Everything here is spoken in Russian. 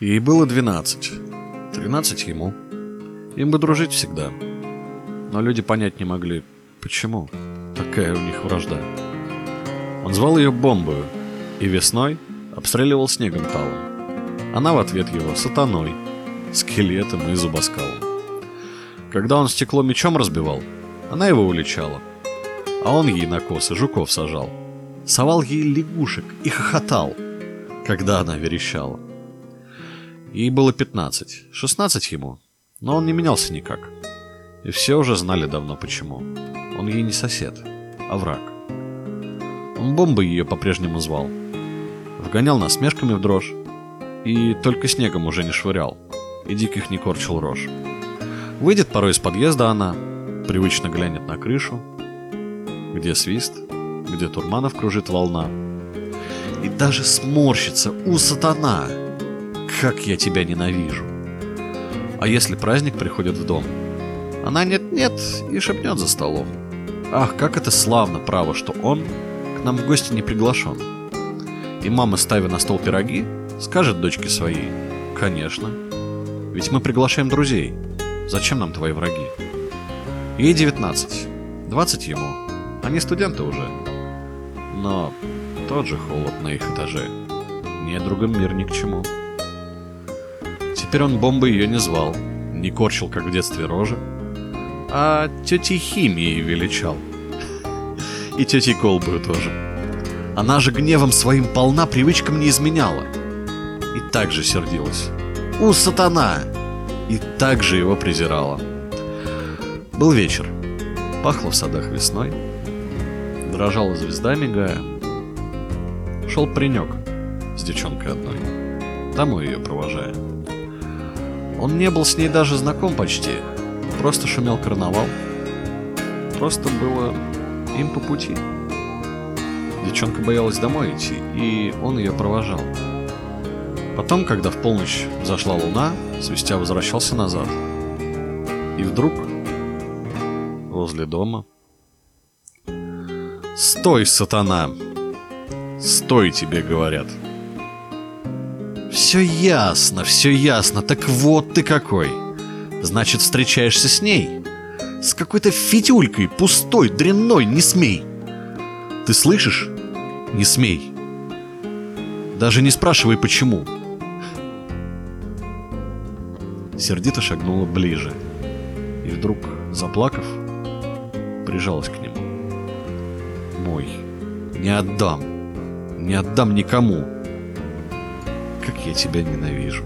Ей было двенадцать, тринадцать ему. Им бы дружить всегда. Но люди понять не могли, почему такая у них вражда. Он звал ее бомбою и весной обстреливал снегом талым. Она в ответ его сатаной, скелетом и зубоскалом. Когда он стекло мечом разбивал, она его уличала, а он ей на косы жуков сажал. Совал ей лягушек и хохотал, когда она верещала. Ей было пятнадцать, шестнадцать ему, но он не менялся никак. И все уже знали давно почему. Он ей не сосед, а враг. Он бомбой ее по-прежнему звал. Вгонял насмешками в дрожь. И только снегом уже не швырял. И диких не корчил рожь. Выйдет порой из подъезда она, привычно глянет на крышу, где свист, где Турманов кружит волна. И даже сморщится, у сатана, как я тебя ненавижу. А если праздник приходит в дом, она нет-нет и шепнет за столом. Ах, как это славно, право, что он к нам в гости не приглашен. И мама, ставя на стол пироги, скажет дочке своей, конечно, ведь мы приглашаем друзей, зачем нам твои враги? Ей 19, 20 ему, они студенты уже. Но тот же холод на их этаже. Не другом мир ни к чему. Теперь он бомбы ее не звал, не корчил, как в детстве, рожи, а тетей Химией величал. И тетей Колбою тоже. Она же гневом своим полна привычкам не изменяла. И так же сердилась. У, сатана! И так же его презирала. Был вечер. Пахло в садах весной. Дрожала звезда, мигая. Шел паренек с девчонкой одной. Домой ее провожая. Он не был с ней даже знаком почти. Просто шумел карнавал. Просто было им по пути. Девчонка боялась домой идти, и он ее провожал. Потом, когда в полночь зашла луна, свистя возвращался назад. И вдруг возле дома «Стой, сатана! Стой, тебе говорят!» «Все ясно, все ясно, так вот ты какой!» Значит, встречаешься с ней? С какой-то фитюлькой, пустой, дрянной, не смей. Ты слышишь? Не смей. Даже не спрашивай, почему. Сердито шагнула ближе. И вдруг, заплакав, прижалась к нему. Мой, не отдам, не отдам никому. Как я тебя ненавижу.